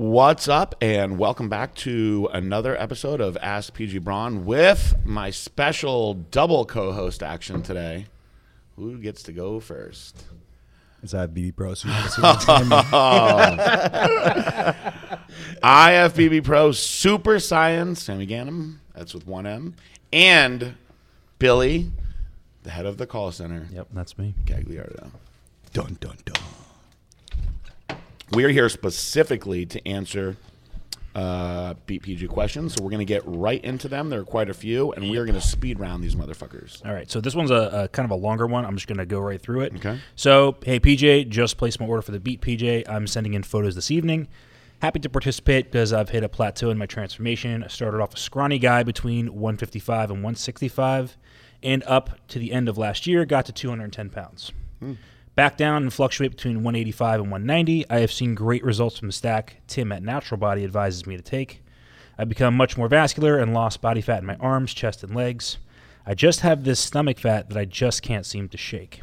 What's up, and welcome back to another episode of Ask PJ Braun with my special double co-host action today. Who gets to go first? Is that BB Pro? IFBB Pro Super Science, Sammy Ganem, that's with one M, and Billy, the head of the call center, Yep, that's me. Gagliardo. dun dun dun. We are here specifically to answer uh, BPG questions, so we're going to get right into them. There are quite a few, and we are going to speed round these motherfuckers. All right, so this one's a, a kind of a longer one. I'm just going to go right through it. Okay. So, hey, PJ, just placed my order for the Beat PJ. I'm sending in photos this evening. Happy to participate because I've hit a plateau in my transformation. I started off a scrawny guy between 155 and 165, and up to the end of last year, got to 210 pounds. Back down and fluctuate between 185 and 190. I have seen great results from the stack Tim at Natural Body advises me to take. I've become much more vascular and lost body fat in my arms, chest, and legs. I just have this stomach fat that I just can't seem to shake.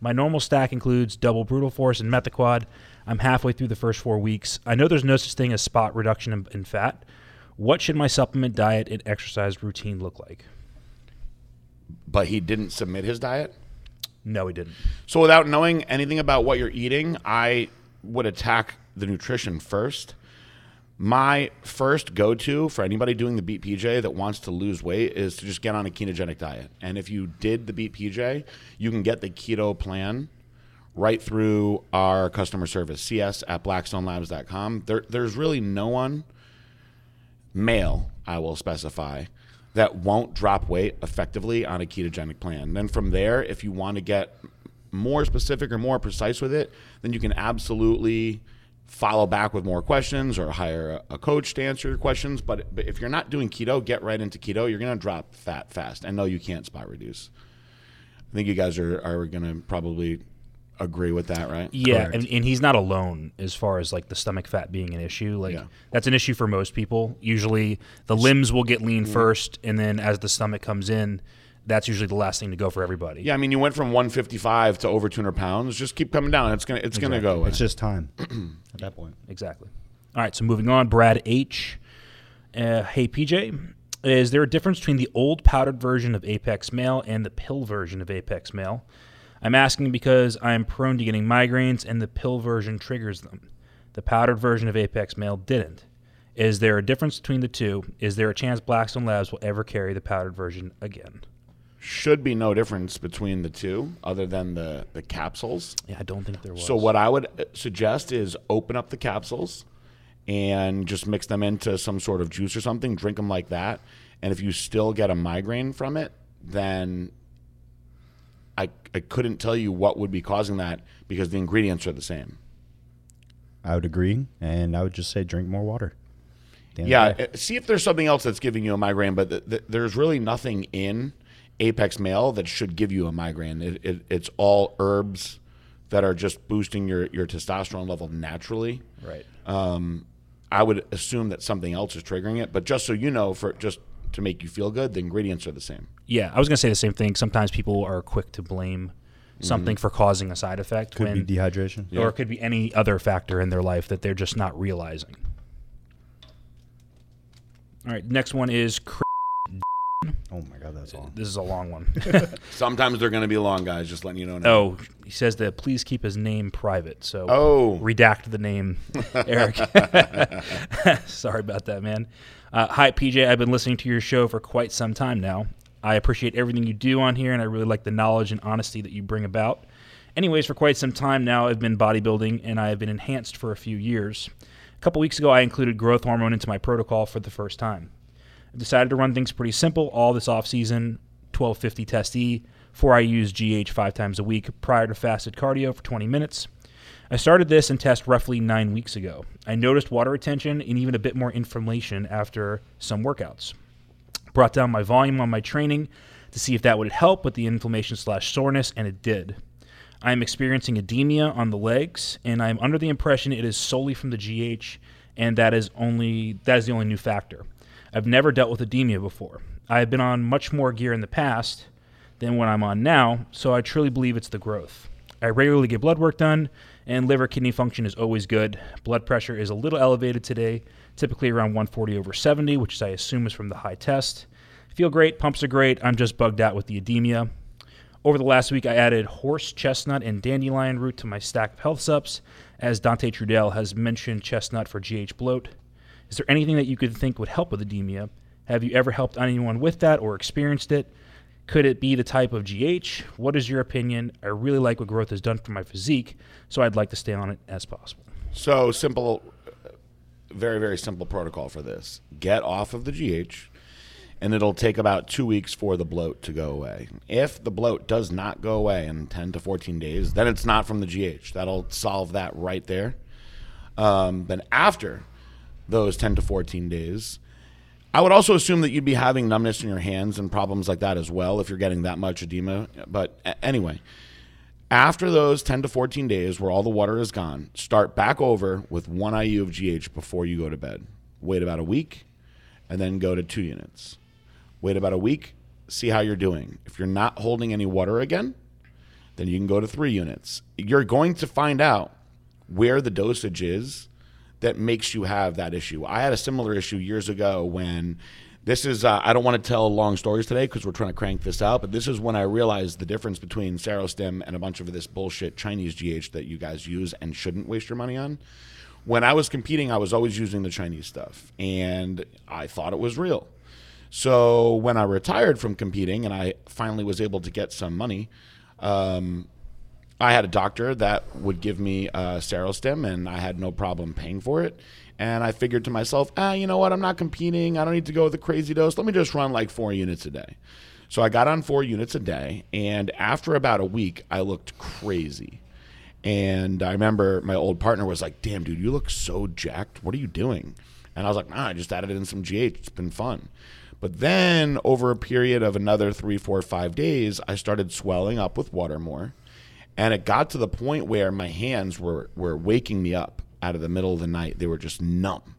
My normal stack includes double brutal force and methaquad. I'm halfway through the first four weeks. I know there's no such thing as spot reduction in, in fat. What should my supplement diet and exercise routine look like? But he didn't submit his diet. No, he didn't. So without knowing anything about what you're eating, I would attack the nutrition first. My first go to for anybody doing the Beat PJ that wants to lose weight is to just get on a ketogenic diet. And if you did the Beat PJ, you can get the keto plan right through our customer service, cs at blackstonelabs.com. There, there's really no one, male, I will specify, that won't drop weight effectively on a ketogenic plan. Then from there, if you want to get more specific or more precise with it, then you can absolutely follow back with more questions or hire a, coach to answer your questions. But, but if you're not doing keto, get right into keto. You're going to drop fat fast. And no, you can't spot reduce. I think you guys are, are going to probably agree with that, right? Yeah, and, and he's not alone as far as like the stomach fat being an issue. Like Yeah. that's an issue for most people. Usually the limbs will get lean first, and then as the stomach comes in, that's usually the last thing to go for everybody. Yeah, I mean, you went from 155 to over 200 pounds. Just keep coming down. It's gonna, it's gonna go. away. It's just time at that point. Exactly. All right, so moving on, Brad H. Uh, hey, PJ, is there a difference between the old powdered version of Apex Male and the pill version of Apex Male? I'm asking because I am prone to getting migraines and the pill version triggers them. The powdered version of Apex Male didn't. Is there a difference between the two? Is there a chance Blackstone Labs will ever carry the powdered version again? Should be no difference between the two, other than the the capsules. Yeah, I don't think there was. So what I would uh, suggest is open up the capsules and just mix them into some sort of juice or something. Drink them like that. And if you still get a migraine from it, then I I couldn't tell you what would be causing that because the ingredients are the same. I would agree, and I would just say drink more water. At the end of Yeah, uh, see if there's something else that's giving you a migraine, but th- th- there's really nothing in Apex Male that should give you a migraine. It, it, it's all herbs that are just boosting your, your testosterone level naturally. right. Um, I would assume that something else is triggering it, but just so you know, for just to make you feel good, the ingredients are the same. Yeah, I was going to say the same thing. Sometimes people are quick to blame something mm-hmm. for causing a side effect could when be dehydration. or it could be any other factor in their life that they're just not realizing. All right, next one is Oh my god, that's long. This is a long one. Sometimes they're going to be long, guys. Just letting you know. Now. oh, he says that please keep his name private. So Oh. redact the name, Eric. Sorry about that, man. Uh, hi, PJ. I've been listening to your show for quite some time now. I appreciate everything you do on here, and I really like the knowledge and honesty that you bring about. Anyways, for quite some time now, I've been bodybuilding, and I have been enhanced for a few years. A couple weeks ago, I included growth hormone into my protocol for the first time. I decided to run things pretty simple all this off season 1250 test E, 4 use GH five times a week prior to fasted cardio for 20 minutes. I started this and test roughly nine weeks ago. I noticed water retention and even a bit more inflammation after some workouts. Brought down my volume on my training to see if that would help with the inflammation slash soreness, and it did. I am experiencing edema on the legs, and I am under the impression it is solely from the GH, and that is only that is the only new factor. I've never dealt with edema before. I have been on much more gear in the past than what I'm on now, so I truly believe it's the growth. I regularly get blood work done, And liver kidney function is always good. Blood pressure is a little elevated today, typically around 140 over 70, which I assume is from the high test. Feel great, pumps are great. I'm just bugged out with the edema. Over the last week, I added horse, chestnut, and dandelion root to my stack of health sups, as Dante Trudel has mentioned chestnut for GH bloat. Is there anything that you could think would help with edema? Have you ever helped anyone with that or experienced it? Could it be the type of GH? What is your opinion? I really like what growth has done for my physique, so I'd like to stay on it as possible. So simple, very very simple protocol for this. Get off of the GH, and it'll take about two weeks for the bloat to go away. If the bloat does not go away in 10 to 14 days, then it's not from the GH. That'll solve that right there. Um, then after those 10 to 14 days, I would also assume that you'd be having numbness in your hands and problems like that as well if you're getting that much edema. But anyway, after those 10 to 14 days where all the water is gone, start back over with one IU of GH before you go to bed. Wait about a week and then go to two units. Wait about a week, see how you're doing. If you're not holding any water again, then you can go to three units. You're going to find out where the dosage is that makes you have that issue. I had a similar issue years ago when this is, uh, I don't want to tell long stories today because we're trying to crank this out, but this is when I realized the difference between Serostim and a bunch of this bullshit Chinese GH that you guys use and shouldn't waste your money on. When I was competing, I was always using the Chinese stuff and I thought it was real. So when I retired from competing and I finally was able to get some money, um, I had a doctor that would give me uh, Serostim, and I had no problem paying for it. And I figured to myself, ah, you know what? I'm not competing. I don't need to go with a crazy dose. Let me just run like four units a day. So I got on four units a day, and after about a week, I looked crazy. And I remember my old partner was like, "Damn, dude, you look so jacked. What are you doing?" And I was like, "Nah, I just added in some GH. It's been fun." But then over a period of another three, four, five days, I started swelling up with water more. And it got to the point where my hands were, were waking me up out of the middle of the night. They were just numb.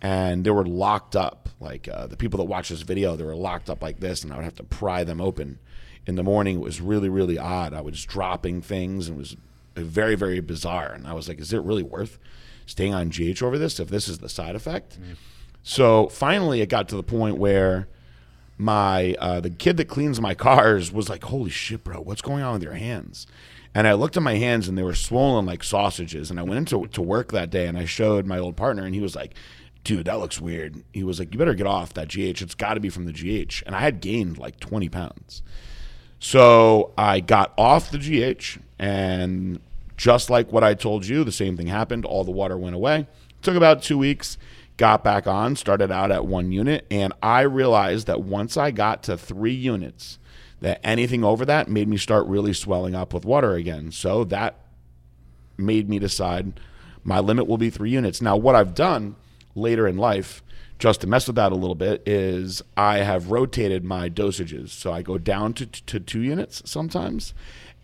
And they were locked up. Like uh, the people that watch this video, they were locked up like this, and I would have to pry them open. In the morning, it was really, really odd. I was dropping things, and it was very, very bizarre. And I was like, is it really worth staying on GH over this if this is the side effect? So finally, it got to the point where my uh, the kid that cleans my cars was like, "Holy shit, bro, what's going on with your hands?" And I looked at my hands and they were swollen like sausages. And I went into to work that day and I showed my old partner and he was like, "Dude, that looks weird." He was like, "You better get off that GH. It's got to be from the GH." And I had gained like 20 pounds. So I got off the GH and just like what I told you, the same thing happened. All the water went away. took about two weeks got back on, started out at one unit, and I realized that once I got to three units, that anything over that made me start really swelling up with water again. So that made me decide my limit will be three units. Now, what I've done later in life, just to mess with that a little bit, is I have rotated my dosages. So I go down to, to two units sometimes,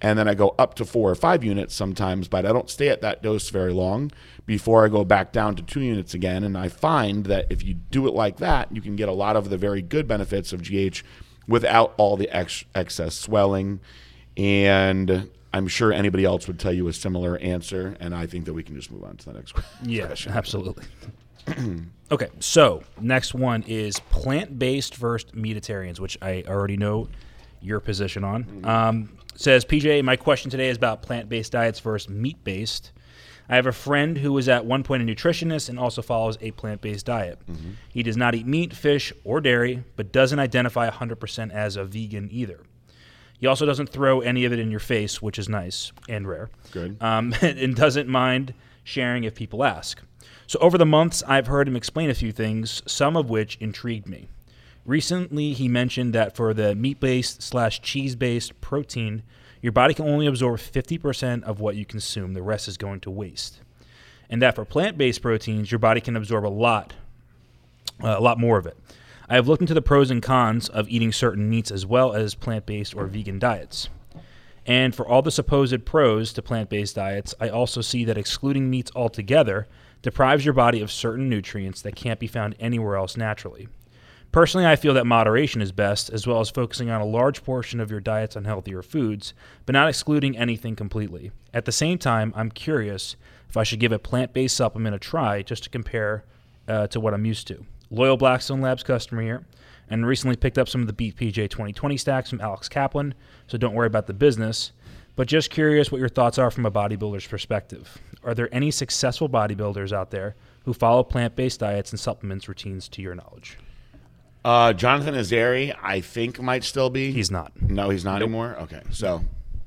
and then I go up to four or five units sometimes, but I don't stay at that dose very long before I go back down to two units again. And I find that if you do it like that, you can get a lot of the very good benefits of GH without all the ex- excess swelling. And I'm sure anybody else would tell you a similar answer. And I think that we can just move on to the next question. Yeah, absolutely. okay, so next one is plant-based versus meatitarians, which I already know your position on. Um, says PJ, my question today is about plant-based diets versus meat-based. I have a friend who is at one point a nutritionist and also follows a plant-based diet. He does not eat meat, fish, or dairy, but doesn't identify 100% as a vegan either. He also doesn't throw any of it in your face, which is nice and rare. Good. Um, and doesn't mind sharing if people ask. So over the months, I've heard him explain a few things, some of which intrigued me. Recently, he mentioned that for the meat-based slash cheese-based protein, your body can only absorb 50% of what you consume. The rest is going to waste. And that for plant-based proteins, your body can absorb a lot, uh, a lot more of it. I have looked into the pros and cons of eating certain meats as well as plant-based or vegan diets. And for all the supposed pros to plant based diets, I also see that excluding meats altogether deprives your body of certain nutrients that can't be found anywhere else naturally. Personally, I feel that moderation is best, as well as focusing on a large portion of your diets on healthier foods, but not excluding anything completely. At the same time, I'm curious if I should give a plant based supplement a try just to compare uh, to what I'm used to. Loyal Blackstone Labs customer here, and recently picked up some of the Beat PJ 2020 stacks from Alex Kaplan, so don't worry about the business. But just curious what your thoughts are from a bodybuilder's perspective. Are there any successful bodybuilders out there who follow plant based diets and supplements routines to your knowledge? Uh, Jonathan Azari, I think might still be. He's not. no, he's not anymore. Okay, so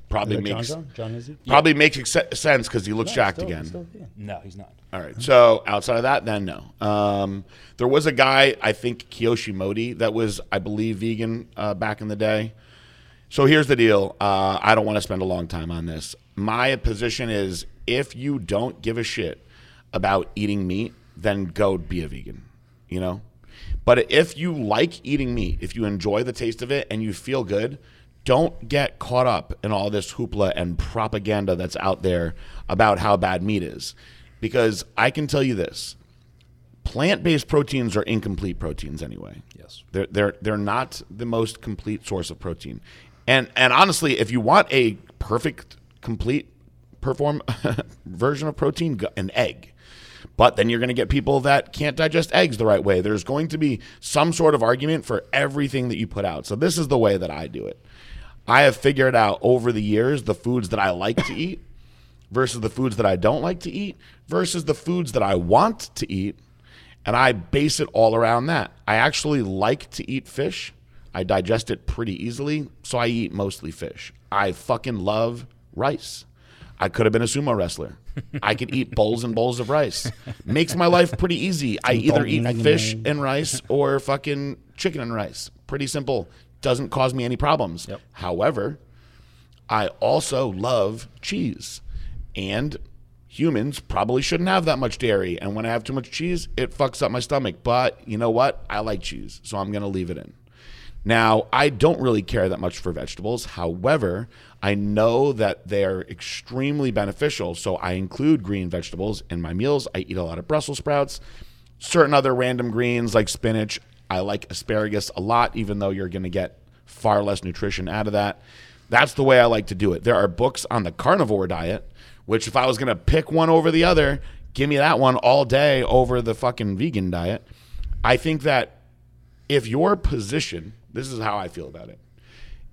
probably makes John, John Izzy? probably makes ex- sense because he looks jacked Still- again. still, yeah. No, he's not. All right. So outside of that, then no. Um, there was a guy, I think Kiyoshi Modi, that was, I believe, vegan uh, back in the day. So here's the deal. Uh, I don't want to spend a long time on this. My position is if you don't give a shit about eating meat, then go be a vegan. You know? But if you like eating meat, if you enjoy the taste of it and you feel good, don't get caught up in all this hoopla and propaganda that's out there about how bad meat is. Because I can tell you this plant based proteins are incomplete proteins anyway. Yes. They're, they're, they're not the most complete source of protein. And, and honestly, if you want a perfect, complete perform version of protein, an egg. But then you're going to get people that can't digest eggs the right way. There's going to be some sort of argument for everything that you put out. So this is the way that I do it. I have figured out over the years the foods that I like to eat versus the foods that I don't like to eat versus the foods that I want to eat. And I base it all around that. I actually like to eat fish. I digest it pretty easily, so I eat mostly fish. I fucking love rice. I could have been a sumo wrestler. I could eat bowls and bowls of rice. Makes my life pretty easy. I either eat fish and rice or fucking chicken and rice. Pretty simple. Doesn't cause me any problems. Yep. However, I also love cheese. And humans probably shouldn't have that much dairy. And when I have too much cheese, it fucks up my stomach. But you know what? I like cheese, so I'm going to leave it in. Now, I don't really care that much for vegetables. However, I know that they're extremely beneficial. So I include green vegetables in my meals. I eat a lot of Brussels sprouts, certain other random greens like spinach. I like asparagus a lot, even though you're going to get far less nutrition out of that. That's the way I like to do it. There are books on the carnivore diet, which if I was going to pick one over the other, give me that one all day over the fucking vegan diet. I think that if your position, this is how I feel about it.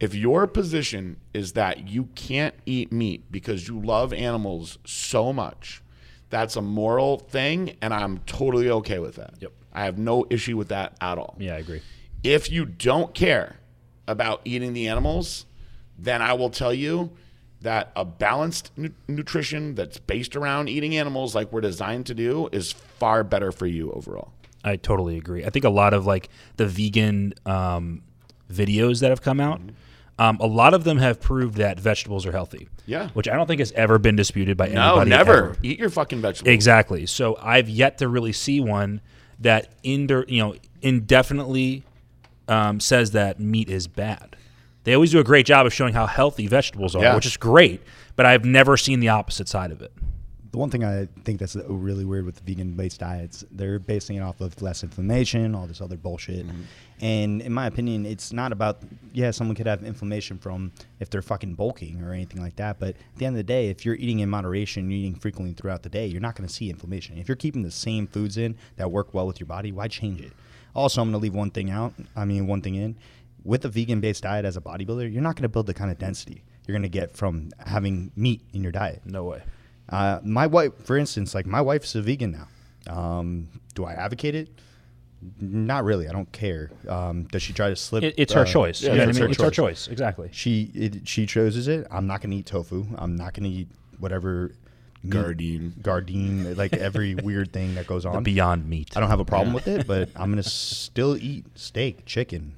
If your position is that you can't eat meat because you love animals so much, that's a moral thing, and I'm totally okay with that. Yep. I have no issue with that at all. Yeah, I agree. If you don't care about eating the animals, then I will tell you that a balanced nu- nutrition that's based around eating animals like we're designed to do is far better for you overall. I totally agree. I think a lot of like the vegan um, videos that have come out, um, a lot of them have proved that vegetables are healthy. Yeah. Which I don't think has ever been disputed by No, anybody. No, never. ever. Eat your fucking vegetables. Exactly. So I've yet to really see one that inder, you know, indefinitely um, says that meat is bad. They always do a great job of showing how healthy vegetables are, Yeah. which is great. But I've never seen the opposite side of it. The one thing I think that's really weird with vegan-based diets, they're basing it off of less inflammation, all this other bullshit. Mm-hmm. And in my opinion, it's not about yeah, someone could have inflammation from if they're fucking bulking or anything like that. But at the end of the day, if you're eating in moderation, you're eating frequently throughout the day, you're not going to see inflammation. If you're keeping the same foods in that work well with your body, why change it? Also, I'm going to leave one thing out. I mean, one thing in. With a vegan-based diet as a bodybuilder, you're not going to build the kind of density you're going to get from having meat in your diet. No way. Uh, my wife, for instance, like my wife's a vegan now. Um, do I advocate it? Not really. I don't care. Um, does she try to slip? It, it's her uh, choice. yeah, You know what it's I her mean? It's her choice. choice. Exactly. She it, she chooses it. I'm not going to eat tofu. I'm not going to eat whatever Gardein. Gardein, like every weird thing that goes The on. Beyond Meat. I don't have a problem with it, but I'm gonna still eat steak, chicken,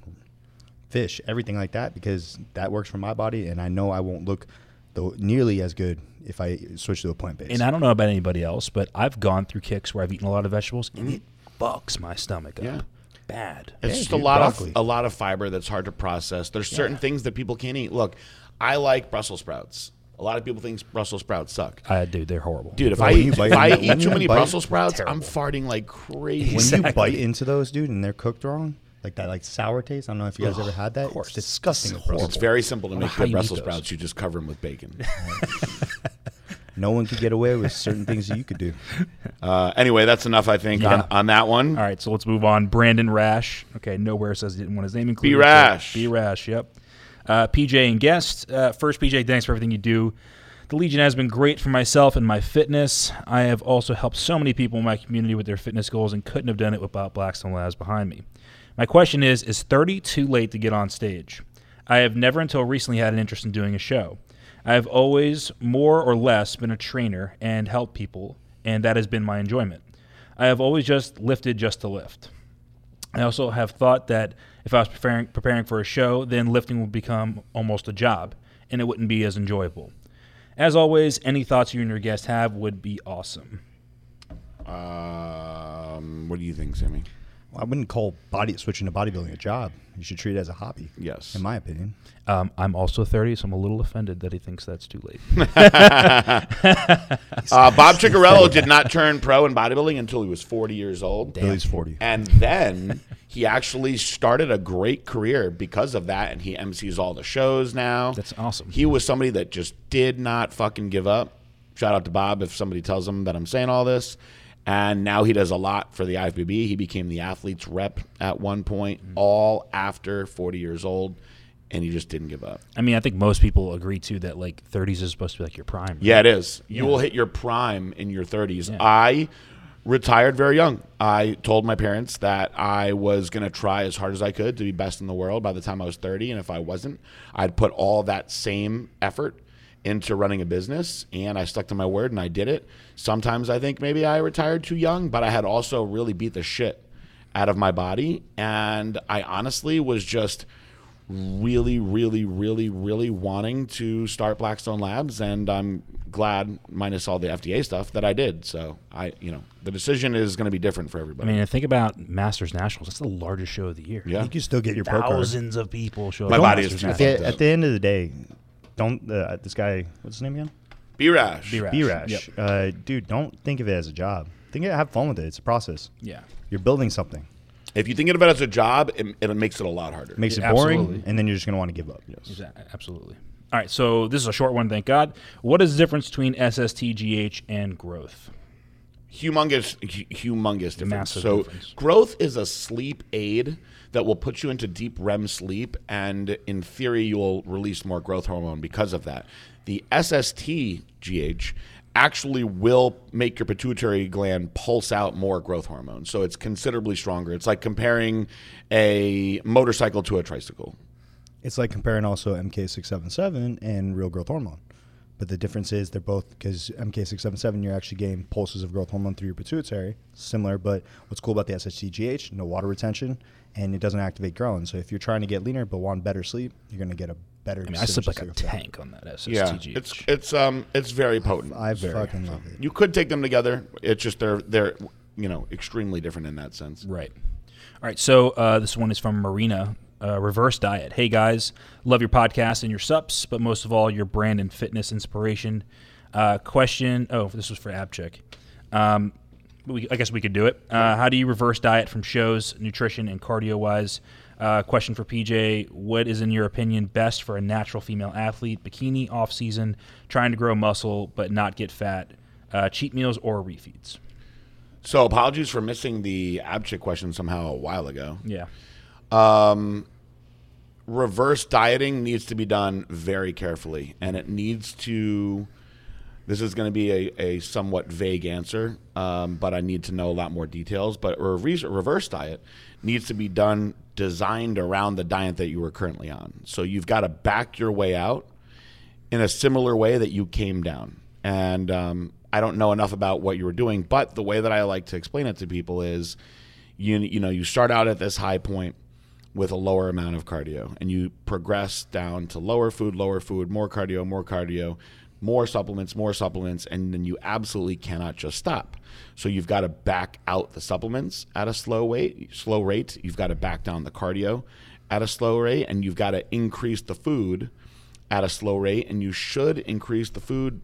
fish, everything like that because that works for my body, and I know I won't look the, nearly as good if I switch to a plant based. And I don't know about anybody else, but I've gone through kicks where I've eaten a lot of vegetables and mm-hmm. it fucks my stomach up. Yeah. Bad. It's Yeah, just dude, a lot broccoli. of a lot of fiber that's hard to process. There's certain things that people can't eat. Look, I like Brussels sprouts. A lot of people think Brussels sprouts suck. I do. They're horrible. Dude, if Bro, I eat, you if I eat too many bite- Brussels sprouts, I'm farting like crazy. when Exactly. you bite into those, dude, and they're cooked wrong, Like that, like sour taste. I don't know if you guys ever had that. course. It's disgusting. It's with It's very simple to make good Brussels sprouts. You just cover them with bacon. No one could get away with certain things that you could do. uh, anyway, that's enough, I think, on, Yeah. on that one. All right, so let's move on. Brandon Rash. Okay, nowhere says he didn't want his name included. Rash. B Rash. Yep. Uh, PJ and guest. Uh, first, PJ, thanks for everything you do. The Legion has been great for myself and my fitness. I have also helped so many people in my community with their fitness goals and couldn't have done it without Blackstone Labs behind me. My question is Is 30 too late to get on stage? I have never until recently had an interest in doing a show. I have always, more or less, been a trainer and helped people, and that has been my enjoyment. I have always just lifted just to lift. I also have thought that if I was preparing, preparing for a show, then lifting would become almost a job, and it wouldn't be as enjoyable. As always, any thoughts you and your guest have would be awesome. Um, what do you think, Sammy? Well, I wouldn't call body switching to bodybuilding a job. You should treat it as a hobby. Yes. in my opinion. Um, I'm also 30, so I'm a little offended that he thinks that's too late. Uh, Bob Cicherillo did not turn pro in bodybuilding until he was 40 years old. Billy's forty. And then he actually started a great career because of that, and he MCs all the shows now. That's awesome. He was somebody that just did not fucking give up. Shout out to Bob if somebody tells him that I'm saying all this. And now he does a lot for the IFBB. He became the athlete's rep at one point, all after 40 years old, and he just didn't give up. I mean, I think most people agree too that like 30s is supposed to be like your prime. Yeah, it is. You Yeah. will hit your prime in your 30s. Yeah. I retired very young. I told my parents that I was going to try as hard as I could to be best in the world by the time I was 30. And if I wasn't, I'd put all that same effort into running a business. And I stuck to my word and I did it. Sometimes I think maybe I retired too young, but I had also really beat the shit out of my body. And I honestly was just really, really, really, really wanting to start Blackstone Labs, and I'm glad, minus all the FDA stuff, that I did. So I, you know, the decision is going to be different for everybody. I everybody. mean, think about Masters Nationals. That's the largest show of the year. yeah, You can still get your pro card. Thousands of people show up. to body is Masters too At the, at the end of the day, don't uh, this guy? What's his name again? B Rash. B-Rash. B Rash. Yep. Uh, dude, don't think of it as a job. Think of it, have fun with it. It's a process. Yeah. You're building something. If you think of it as a job, it, it makes it a lot harder. Makes Yeah, it boring, absolutely. and then you're just gonna want to give up. Exa- Absolutely. All right, so this is a short one, thank God. What is the difference between SSTGH and growth? Humongous, hu- humongous difference. Massive so difference. growth is a sleep aid that will put you into deep REM sleep, and in theory, you will release more growth hormone because of that. The SST GH actually will make your pituitary gland pulse out more growth hormone, so it's considerably stronger. It's like comparing a motorcycle to a tricycle. It's like comparing also MK677 and real growth hormone. But the difference is they're both because MK677 you're actually getting pulses of growth hormone through your pituitary, similar. But what's cool about the SSTGH, no water retention, and it doesn't activate ghrelin. So if you're trying to get leaner but want better sleep, you're going to get a better. I mean, I slept like a effect. tank on that SSTGH. Yeah, it's it's um it's very potent. I fucking love it. You could take them together. It's just they're they're you know extremely different in that sense. Right. All right. So uh, this one is from Marina. Uh, reverse diet. Hey guys, love your podcast and your sups, but most of all your brand and fitness inspiration. Uh, question. Oh, this was for Abchick. Um, we, I guess we could do it. Uh, how do you reverse diet from shows, nutrition and cardio wise? Uh, question for PJ: What is, in your opinion, best for a natural female athlete? Bikini off season, trying to grow muscle but not get fat. Uh, cheat meals or refeeds? So apologies for missing the abchick question somehow a while ago. Yeah. Reverse dieting needs to be done very carefully, and it needs to. This is going to be a, a somewhat vague answer, um, but I need to know a lot more details. But a reverse, diet needs to be done designed around the diet that you are currently on. So you've got to back your way out in a similar way that you came down. And um, I don't know enough about what you were doing, but the way that I like to explain it to people is, you you know, you start out at this high point with a lower amount of cardio, and you progress down to lower food, lower food, more cardio, more cardio, more supplements, more supplements, and then you absolutely cannot just stop. So you've got to back out the supplements at a slow rate, slow rate. You've got to back down the cardio at a slow rate, and you've got to increase the food at a slow rate, and you should increase the food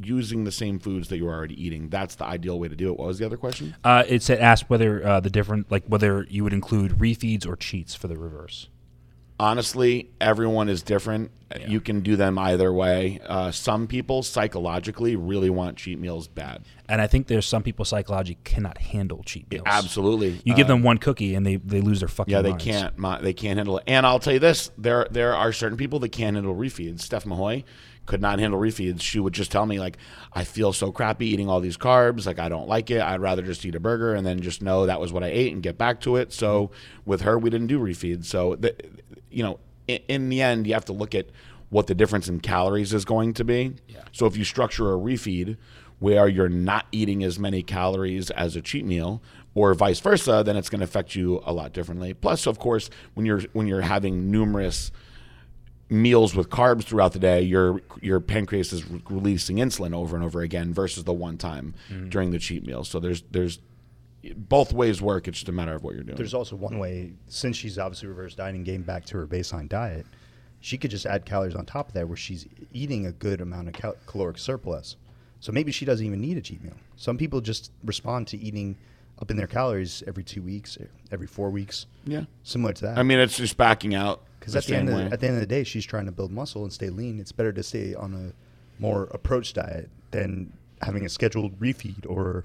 using the same foods that you're already eating. That's the ideal way to do it. What was the other question? Uh, it said ask whether uh, the different like whether you would include refeeds or cheats for the reverse. honestly, everyone is different. You can do them either way. Uh, some people psychologically really want cheat meals bad. And I think there's some people psychologically cannot handle cheat meals. Absolutely. You give them one cookie and they, they lose their fucking Yeah, they minds. can't. They can't handle it. And I'll tell you this: there there are certain people that can't handle refeeds. Steph Mahoy could not handle refeeds. She would just tell me like, "I feel so crappy eating all these carbs. Like I don't like it. I'd rather just eat a burger and then just know that was what I ate and get back to it." So mm-hmm. with her, we didn't do refeeds. So the, you know, in, in the end, you have to look at what the difference in calories is going to be. So if you structure a refeed where you're not eating as many calories as a cheat meal or vice versa then it's going to affect you a lot differently plus of course when you're when you're having numerous meals with carbs throughout the day your your pancreas is re- releasing insulin over and over again versus the one time mm. during the cheat meal so there's there's both ways work it's just a matter of what you're doing There's also one way, since she's obviously reverse dieting, getting back to her baseline diet, she could just add calories on top of that where she's eating a good amount of cal- caloric surplus. So maybe she doesn't even need a cheat meal. Some people just respond to eating up in their calories every two weeks, every four weeks, yeah similar to that. i mean it's just backing out Because at the end of way. the, at the end of the day, she's trying to build muscle and stay lean. It's better to stay on a more approach diet than having a scheduled refeed or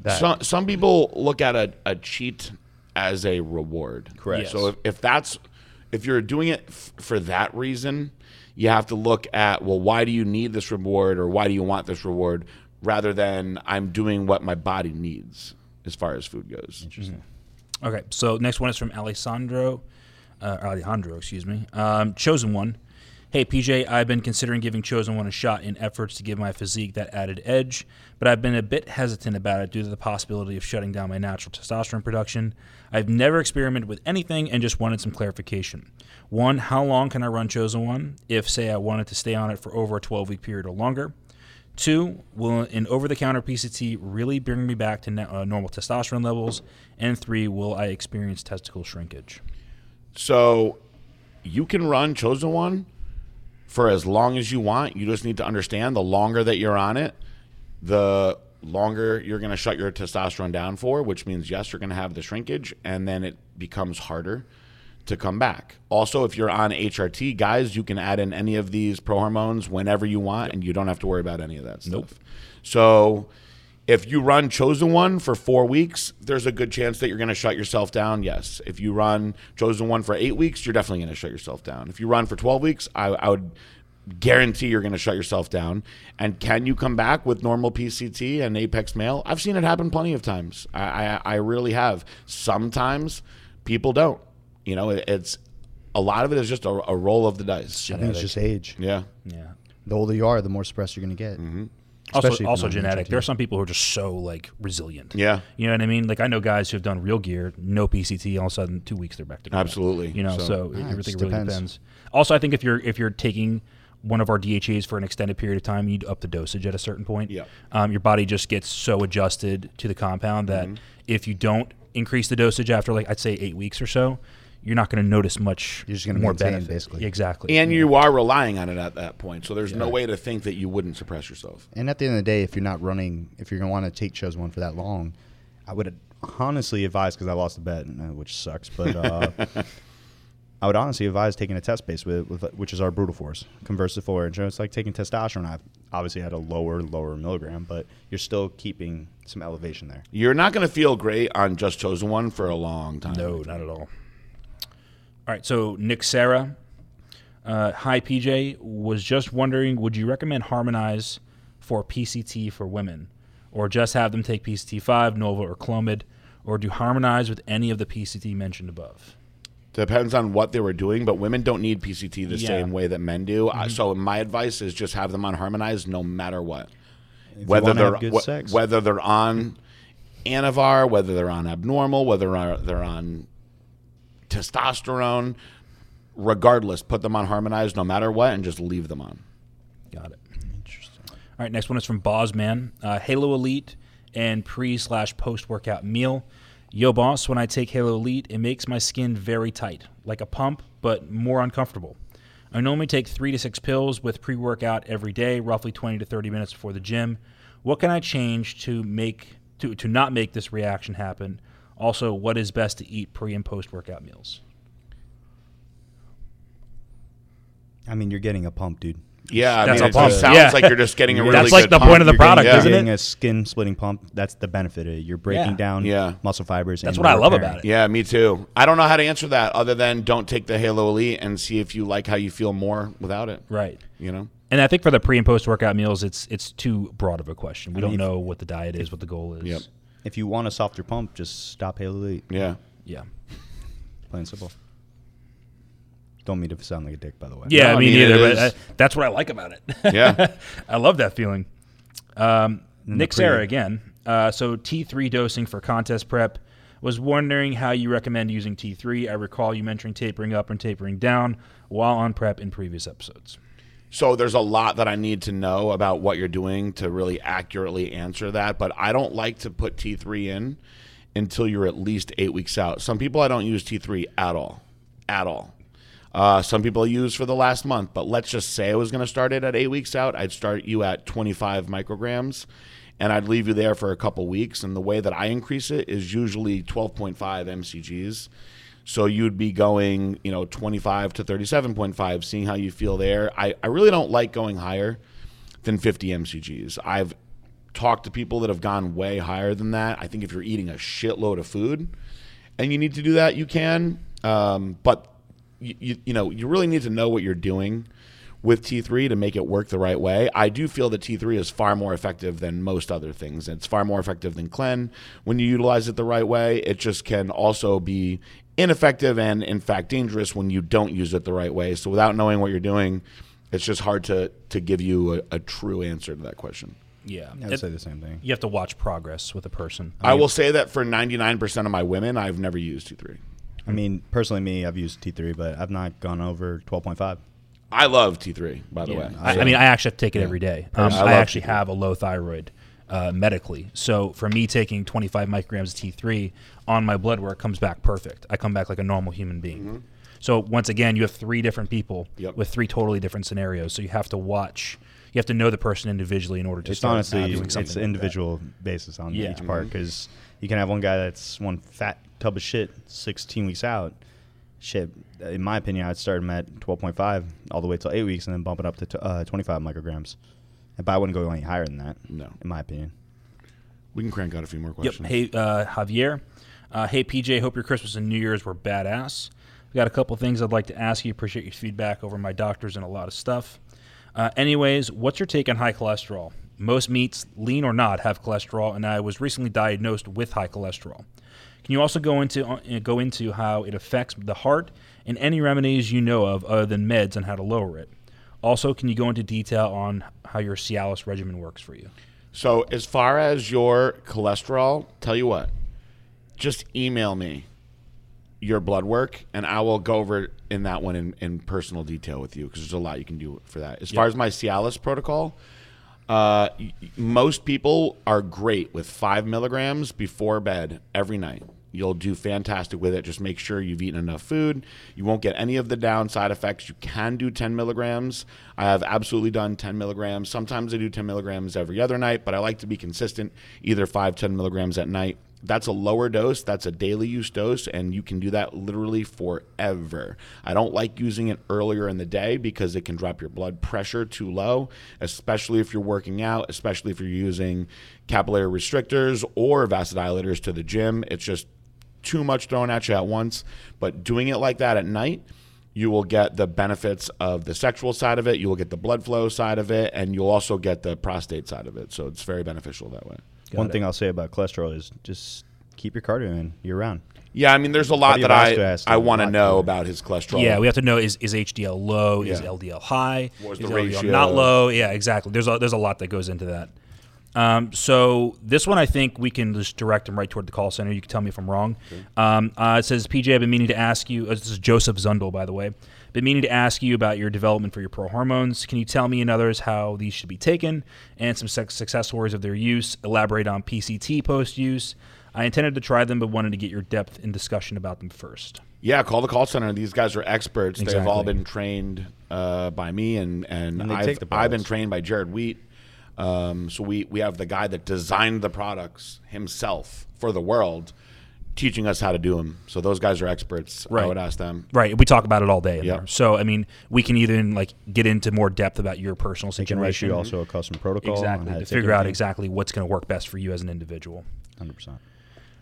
that. Some some people look at a, a cheat as a reward. Correct. Yes. So if, if that's if you're doing it f- for that reason, you have to look at well, why do you need this reward or why do you want this reward, rather than I'm doing what my body needs as far as food goes. Interesting. Okay, so next one is from Alessandro, uh, Alejandro, excuse me. Um, Chosen One. Hey, PJ, I've been considering giving Chosen One a shot in efforts to give my physique that added edge, but I've been a bit hesitant about it due to the possibility of shutting down my natural testosterone production. I've never experimented with anything and just wanted some clarification. One, how long can I run Chosen One if, say, I wanted to stay on it for over a 12 week period or longer? Two, will an over the counter PCT really bring me back to uh, normal testosterone levels? And three, will I experience testicle shrinkage? So you can run chosen one for as long as you want. You just need to understand the longer that you're on it, the longer you're going to shut your testosterone down for, which means yes, you're going to have the shrinkage and then it becomes harder to come back. Also, if you're on HRT, guys, you can add in any of these pro hormones whenever you want and you don't have to worry about any of that stuff. Nope. So if you run chosen one for four weeks, there's a good chance that you're going to shut yourself down. Yes. If you run chosen one for eight weeks, you're definitely going to shut yourself down. If you run for 12 weeks, I, I would guarantee you're going to shut yourself down. And can you come back with normal PCT and Apex Male? I've seen it happen plenty of times. I, I, I really have. Sometimes people don't. You know, it, it's a lot of it is just a, a roll of the dice. I think it's just age. Yeah. Yeah. The older you are, the more suppressed you're going to get. Mm-hmm. Also, Especially if also genetic. There are some people who are just so like resilient. Yeah. You know what I mean? Like I know guys who have done real gear, no PCT, all of a sudden two weeks they're back to normal. Absolutely. You know, so, So- it, Ah, it everything really depends. depends. Also, I think if you're if you're taking one of our DHAs for an extended period of time, you'd up the dosage at a certain point. Yeah. Um, your body just gets so adjusted to the compound that Mm-hmm. if you don't increase the dosage after like I'd say eight weeks or so, you're not going to notice much. You're just gonna more maintain, benefit. basically. Exactly. And you are relying on it at that point. So there's no way to think that you wouldn't suppress yourself. And at the end of the day, if you're not running, if you're going to want to take Chosen One for that long, I would honestly advise because I lost the bet, uh, which sucks. But uh, I would honestly advise taking a test base with, with which is our brutal force, conversive for and so it's like taking testosterone. I've obviously had a lower, lower milligram, but you're still keeping some elevation there. You're not going to feel great on just chosen one for a long time. No, not at all. All right, so Nick Sarah, uh, hi PJ, was just wondering, would you recommend Harmonize for PCT for women, or just have them take PCT five, Nolva, or Clomid, or do Harmonize with any of the PCT mentioned above? Depends on what they were doing, but women don't need PCT the Yeah. Mm-hmm. same way that men do. Uh, so my advice is just have them on Harmonize no matter what. you Whether they're good wh- sex. whether they're on Anavar, whether they're on abnormal, whether they're on testosterone, regardless, put them on harmonized no matter what, and just leave them on. Got it. Interesting. All right, next one is from Bosman. Uh, Halo Elite and pre slash post workout meal. Yo, boss, when I take Halo Elite, it makes my skin very tight, like a pump, but more uncomfortable. I normally take three to six pills with pre workout every day, roughly 20 to 30 minutes before the gym. What can I change to make to, to not make this reaction happen? Also, what is best to eat pre and post workout meals? I mean, you're getting a pump, dude. Yeah, I That's mean, a it pump. just sounds Yeah. like you're just getting a really That's like good the pump. point of the You're product, getting, isn't you're it? getting a skin splitting pump. That's the benefit of it. You're breaking Yeah. down Yeah. muscle fibers. That's and what I love repairing. about it. Yeah, me too. I don't know how to answer that other than don't take the Halo Elite and see if you like how you feel more without it. Right. You know? And I think for the pre and post workout meals, it's it's too broad of a question. We I don't mean, know what the diet is, what the goal is. Yep. If you want a softer pump, just stop Halo Elite. Yeah. Yeah. Plain and simple. Don't mean to sound like a dick, by the way. Yeah, No, I me mean, neither. it But uh, is- that's what I like about it. Yeah. I love that feeling. Um, the Nick pre- Sarah again. Uh, so T3 dosing for contest prep. Was wondering how you recommend using T3. I recall you mentioning tapering up and tapering down while on prep in previous episodes. So there's a lot that I need to know about what you're doing to really accurately answer that. But I don't like to put T3 in until you're at least eight weeks out. Some people I don't use T3 at all, at all. Uh, some people use for the last month. But let's just say I was going to start it at eight weeks out. I'd start you at 25 micrograms, and I'd leave you there for a couple weeks. And the way that I increase it is usually 12.5 mcgs. So you'd be going, you know, 25 to 37.5, seeing how you feel there. I, I really don't like going higher than 50 mcgs. I've talked to people that have gone way higher than that. I think if you're eating a shitload of food and you need to do that, you can. Um, but you, you, you know, you really need to know what you're doing with T3 to make it work the right way. I do feel that T3 is far more effective than most other things. It's far more effective than Clen when you utilize it the right way. It just can also be ineffective and, in fact, dangerous when you don't use it the right way. So, without knowing what you're doing, it's just hard to, to give you a, a true answer to that question. Yeah. I would It- say the same thing. you have to watch progress with a person. I will say that for 99% of my women, I've never used T3. I mean, personally, me, I've used T3, but I've not gone over 12.5. I love T3, by the Yeah. way. I, I mean, I actually have to take it every day. Um, I I, actually T3. have a low thyroid uh, medically. So for me, taking 25 micrograms of T3 on my blood work comes back perfect. I come back like a normal human being. So once again, you have three different people Mm-hmm. Yep. with three totally different scenarios. So you have to watch. You have to know the person individually in order to It's start honestly, doing it's something like that. individual basis on Yeah. each part because you can have one guy that's one fat tub of shit 16 weeks out. Shit, in my opinion, I'd start him at 12.5 all the way till eight weeks and then bump it up to t- uh, 25 micrograms. But I wouldn't go any higher than that. No. in my opinion. We can crank out a few more questions. Yep. Hey, uh, Javier. Uh, hey, PJ. Hope your Christmas and New Year's were badass. We got a couple things I'd like to ask you. Appreciate your feedback over my doctors and a lot of stuff. Uh, anyways, what's your take on high cholesterol? Most meats, lean or not, have cholesterol, and I was recently diagnosed with high cholesterol. Can you also go into uh, go into how it affects the heart and any remedies you know of other than meds on how to lower it? Also, can you go into detail on how your Cialis regimen works for you? So, as far as your cholesterol, tell you what, just email me your blood work, and I will go over in that one in, in personal detail with you because there's a lot you can do for that. As far as my Cialis protocol, uh, most people are great with five milligrams before bed every night. You'll do fantastic with it. Just make sure you've eaten enough food. You won't get any of the downside effects. You can do 10 milligrams. I have absolutely done 10 milligrams. Sometimes I do 10 milligrams every other night, but I like to be consistent, either 5, 10 milligrams at night. That's a lower dose. That's a daily use dose, and you can do that literally forever. I don't like using it earlier in the day because it can drop your blood pressure too low, especially if you're working out, especially if you're using capillary restrictors or vasodilators to the gym. It's just too much thrown at you at once. But doing it like that at night, you will get the benefits of the sexual side of it, you will get the blood flow side of it, and you'll also get the prostate side of it. So it's very beneficial that way. One it. thing I'll say about cholesterol is just keep your cardio in year round. Yeah, I mean, there's a lot that I, to I want to know to about his cholesterol. Yeah, we have to know is, is HDL low, is LDL high, What's is the LDL ratio? not low. Yeah, exactly. There's a, there's a lot that goes into that. Um, so this one, I think we can just direct them right toward the call center. You can tell me if I'm wrong. Um, uh, it says, PJ, I've been meaning to ask you. Uh, this is Joseph Zundel, by the way. Been meaning to ask you about your development for your pro hormones. Can you tell me and others how these should be taken and some suc- success stories of their use? Elaborate on PCT post use. I intended to try them, but wanted to get your depth in discussion about them first. Yeah, call the call center. These guys are experts. They've all been trained uh, by me, and and, And I've, I've been trained by Jared Wheat. Um, so we we have the guy that designed the products himself for the world, teaching us how to do them. So those guys are experts. Right. I Right. would ask them. Right. We talk about it all day. In Yep. So I mean, we can even like get into more depth about your personal They can write situation. you also a custom protocol on exactly how to to figure out exactly what's going to work best for you as an individual. 100%.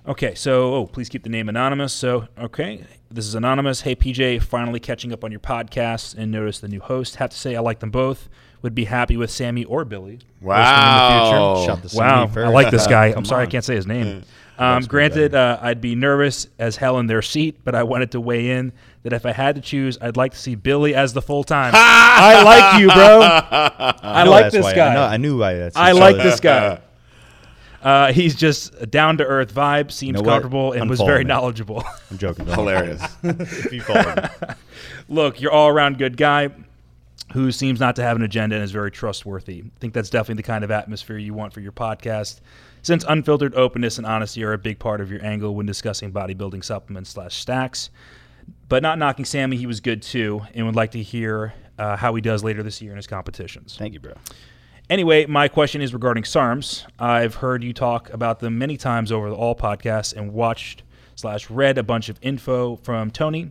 Okay, so oh, please keep the name anonymous. So, okay, this is anonymous. Hey, PJ, finally catching up on your podcast and notice the new host. Have to say, I like them both. Would be happy with Sammy or Billy. Wow. listening Shut the Wow, Sammy I like this guy. I'm sorry I can't say his name. Um, granted, uh, I'd be nervous as hell in their seat, but I wanted to weigh in that if I had to choose, I'd like to see Billy as the full time. I like you, bro. I know like this why- guy. I, know, I knew I. That's I like this guy. Uh, he's just a down to earth vibe, seems know comfortable, and was very me. knowledgeable. I'm joking. Hilarious. if you follow me. Look, you're all around good guy who seems not to have an agenda and is very trustworthy. I think that's definitely the kind of atmosphere you want for your podcast. Since unfiltered openness and honesty are a big part of your angle when discussing bodybuilding supplements slash stacks, but not knocking Sammy, he was good too, and would like to hear uh, how he does later this year in his competitions. Thank you, bro. Anyway, my question is regarding SARMs. I've heard you talk about them many times over the all podcasts and watched slash read a bunch of info from Tony.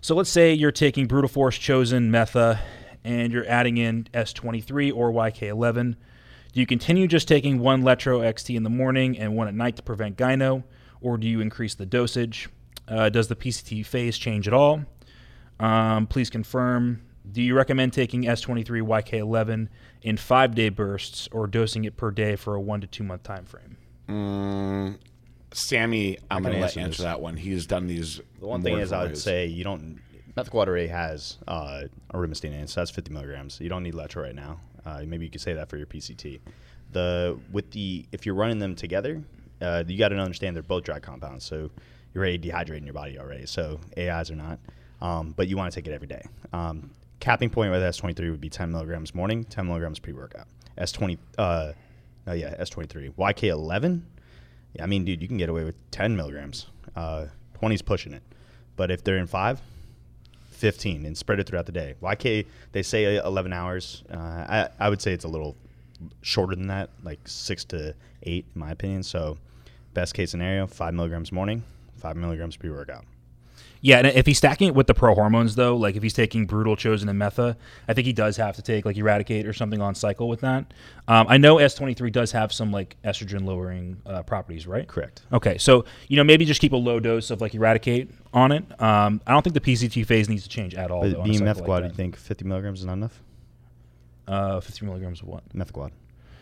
So let's say you're taking Brutal Force Chosen Metha and you're adding in S23 or YK11. Do you continue just taking one Letro XT in the morning and one at night to prevent gyno, or do you increase the dosage? Uh, does the PCT phase change at all? Um, please confirm. Do you recommend taking S23 YK11 in five day bursts or dosing it per day for a one to two month time frame? Mm, Sammy, I'm can going to let answer you answer that one. He's done these. The one thing more is, I would say you don't. Methylquadrate has uh, arimistane in it, so that's 50 milligrams. You don't need Letro right now. Uh, maybe you could say that for your PCT. The with the if you're running them together, uh, you got to understand they're both dry compounds, so you're already dehydrating your body already. So AIs are not, um, but you want to take it every day. Um, capping point with S23 would be 10 milligrams morning, 10 milligrams pre-workout. S20, uh, oh yeah, S23. YK11. Yeah, I mean, dude, you can get away with 10 milligrams. Uh, 20's pushing it. But if they're in five, 15 and spread it throughout the day. YK, they say 11 hours. Uh, I, I would say it's a little shorter than that, like six to eight, in my opinion. So, best case scenario, five milligrams morning, five milligrams pre workout. Yeah, and if he's stacking it with the pro hormones, though, like if he's taking brutal chosen and metha, I think he does have to take like eradicate or something on cycle with that. Um, I know S23 does have some like estrogen lowering uh, properties, right? Correct. Okay, so you know maybe just keep a low dose of like eradicate on it. Um, I don't think the PCT phase needs to change at all. But though, being cycle methquad, like you think 50 milligrams is not enough? Uh, 50 milligrams of what? Methquad.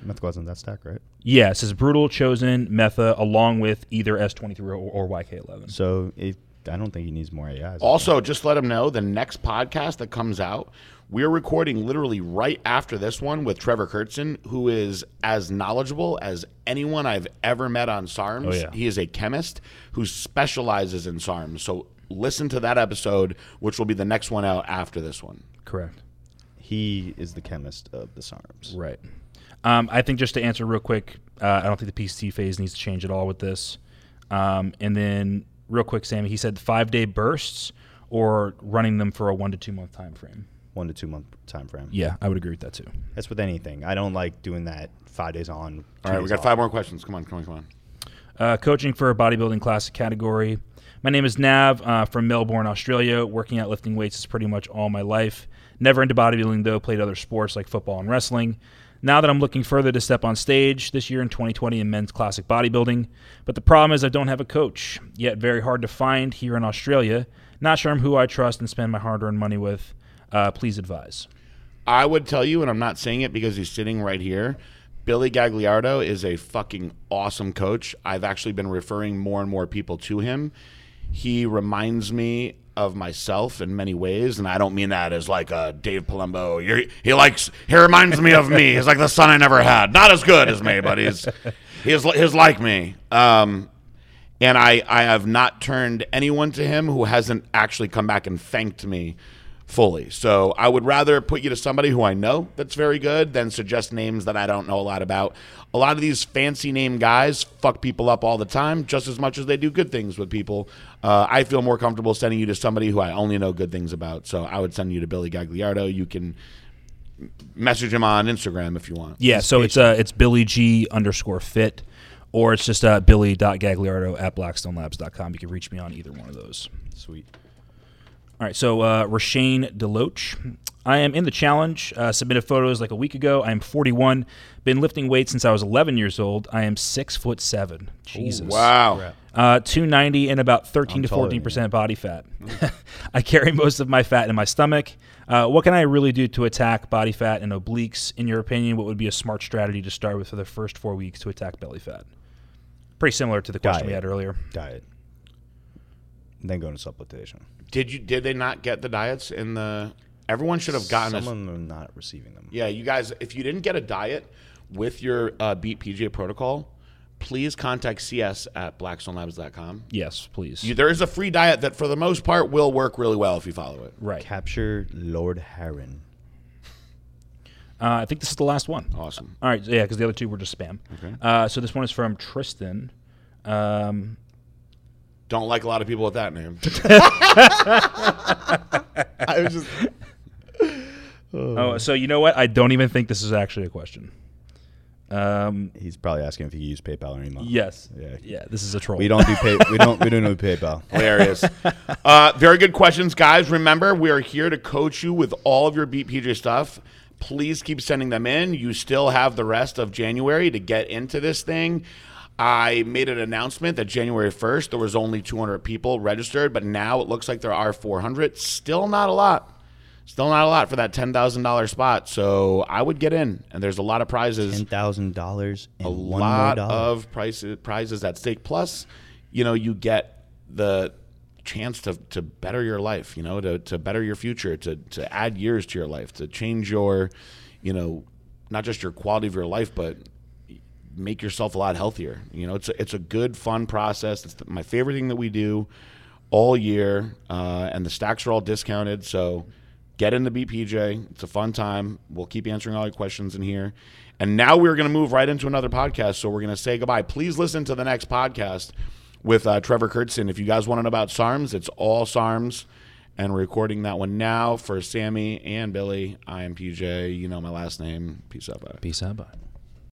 Methquad's in that stack, right? Yeah, it says brutal chosen metha along with either S23 or, or YK11. So, it, I don't think he needs more AIs. Also, just let him know the next podcast that comes out, we're recording literally right after this one with Trevor Kurtzen, who is as knowledgeable as anyone I've ever met on SARMs. Oh, yeah. He is a chemist who specializes in SARMs. So listen to that episode, which will be the next one out after this one. Correct. he is the chemist of the SARMs. Right. Um, I think just to answer real quick, uh, I don't think the PCT phase needs to change at all with this. Um, and then real quick, Sammy, he said five day bursts or running them for a one to two month time frame. One to two month time frame. Yeah, I would agree with that too. That's with anything. I don't like doing that five days on. All right, we got five more questions. Come on, come on, come on. Uh, coaching for a bodybuilding classic category. My name is Nav uh, from Melbourne, Australia. Working out lifting weights is pretty much all my life. Never into bodybuilding though. Played other sports like football and wrestling. Now that I'm looking further to step on stage this year in 2020 in men's classic bodybuilding, but the problem is I don't have a coach yet. Very hard to find here in Australia. Not sure I'm who I trust and spend my hard-earned money with. Uh, please advise. I would tell you, and I'm not saying it because he's sitting right here. Billy Gagliardo is a fucking awesome coach. I've actually been referring more and more people to him. He reminds me of myself in many ways, and I don't mean that as like a Dave Palumbo. You're, he likes. He reminds me of me. He's like the son I never had. Not as good as me, but he's he's he's like me. Um, and I I have not turned anyone to him who hasn't actually come back and thanked me fully. So I would rather put you to somebody who I know that's very good than suggest names that I don't know a lot about. A lot of these fancy name guys fuck people up all the time, just as much as they do good things with people. Uh, I feel more comfortable sending you to somebody who I only know good things about. So I would send you to Billy Gagliardo. You can message him on Instagram if you want. Yeah, so it's uh it's Billy G underscore fit, or it's just uh, Billy.gagliardo at blackstonelabs.com. You can reach me on either one of those. Sweet. All right, so uh, Rashane Deloach. I am in the challenge. Uh, submitted photos like a week ago. I am 41. Been lifting weights since I was 11 years old. I am six foot seven. Jesus. Wow. Uh, 290 and about 13 I'm to 14 percent body fat. I carry most of my fat in my stomach. Uh, what can I really do to attack body fat and obliques? In your opinion, what would be a smart strategy to start with for the first four weeks to attack belly fat? Pretty similar to the question we had earlier. Diet. Then go into supplementation. Did you did they not get the diets in the everyone should have gotten Some a, of them are not receiving them. Yeah, you guys if you didn't get a diet with your uh, Beat PJ protocol, please contact CS at blackstonelabs.com. Yes, please. You, there is a free diet that for the most part will work really well if you follow it. right. Capture Lord Heron. Uh, I think this is the last one. Awesome. All right, yeah, because the other two were just spam. Okay. Uh, so this one is from Tristan. Um, Don't like a lot of people with that name. I was just. oh, so you know what? I don't even think this is actually a question. Um, He's probably asking if he can use PayPal or email. yes. Yeah. Yeah. This is a troll. We don't do pay. we don't. We don't do PayPal. Hilarious. Uh, very good questions, guys. Remember, we are here to coach you with all of your Beat PJ stuff. Please keep sending them in. You still have the rest of January to get into this thing. I made an announcement that January 1st there was only 200 people registered, but now it looks like there are 400. Still not a lot. Still not a lot for that $10,000 spot. So I would get in, and there's a lot of prizes Ten thousand dollars a lot of prices prizes at stake. Plus, you know, you get the chance to, to better your life, you know, to, to better your future, to, to add years to your life, to change your, you know, not just your quality of your life, but make yourself a lot healthier. You know, it's a, it's a good, fun process. It's my favorite thing that we do all year, uh, and the stacks are all discounted. So get into BPJ. It's a fun time. We'll keep answering all your questions in here. And now we're going to move right into another podcast. So we're going to say goodbye. Please listen to the next podcast with uh, Trevor Kurtzen. If you guys want to know about SARMs, it's all SARMs. And we're recording that one now for Sammy and Billy. I am PJ. You know my last name. Peace out. Bye. Peace out. Bye.